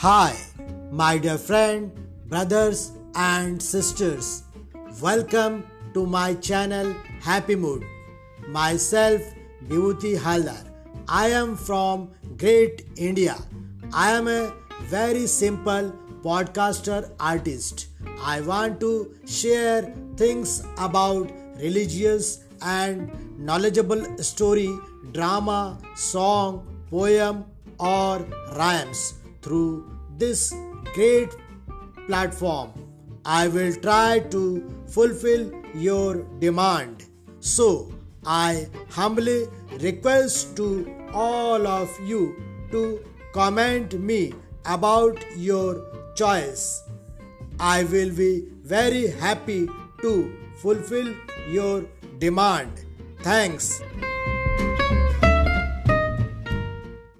Hi, my dear friend, brothers and sisters. Welcome to my channel Happy Mood. Myself Vibhuti Haldar. I am from Great India. I am a very simple podcaster artist. I want to share things about religious and knowledgeable story, drama, song, poem or rhymes through this great platform. I will try to fulfill your demand. So, I humbly request to all of you to comment me about your choice. I will be very happy to fulfill your demand. Thanks.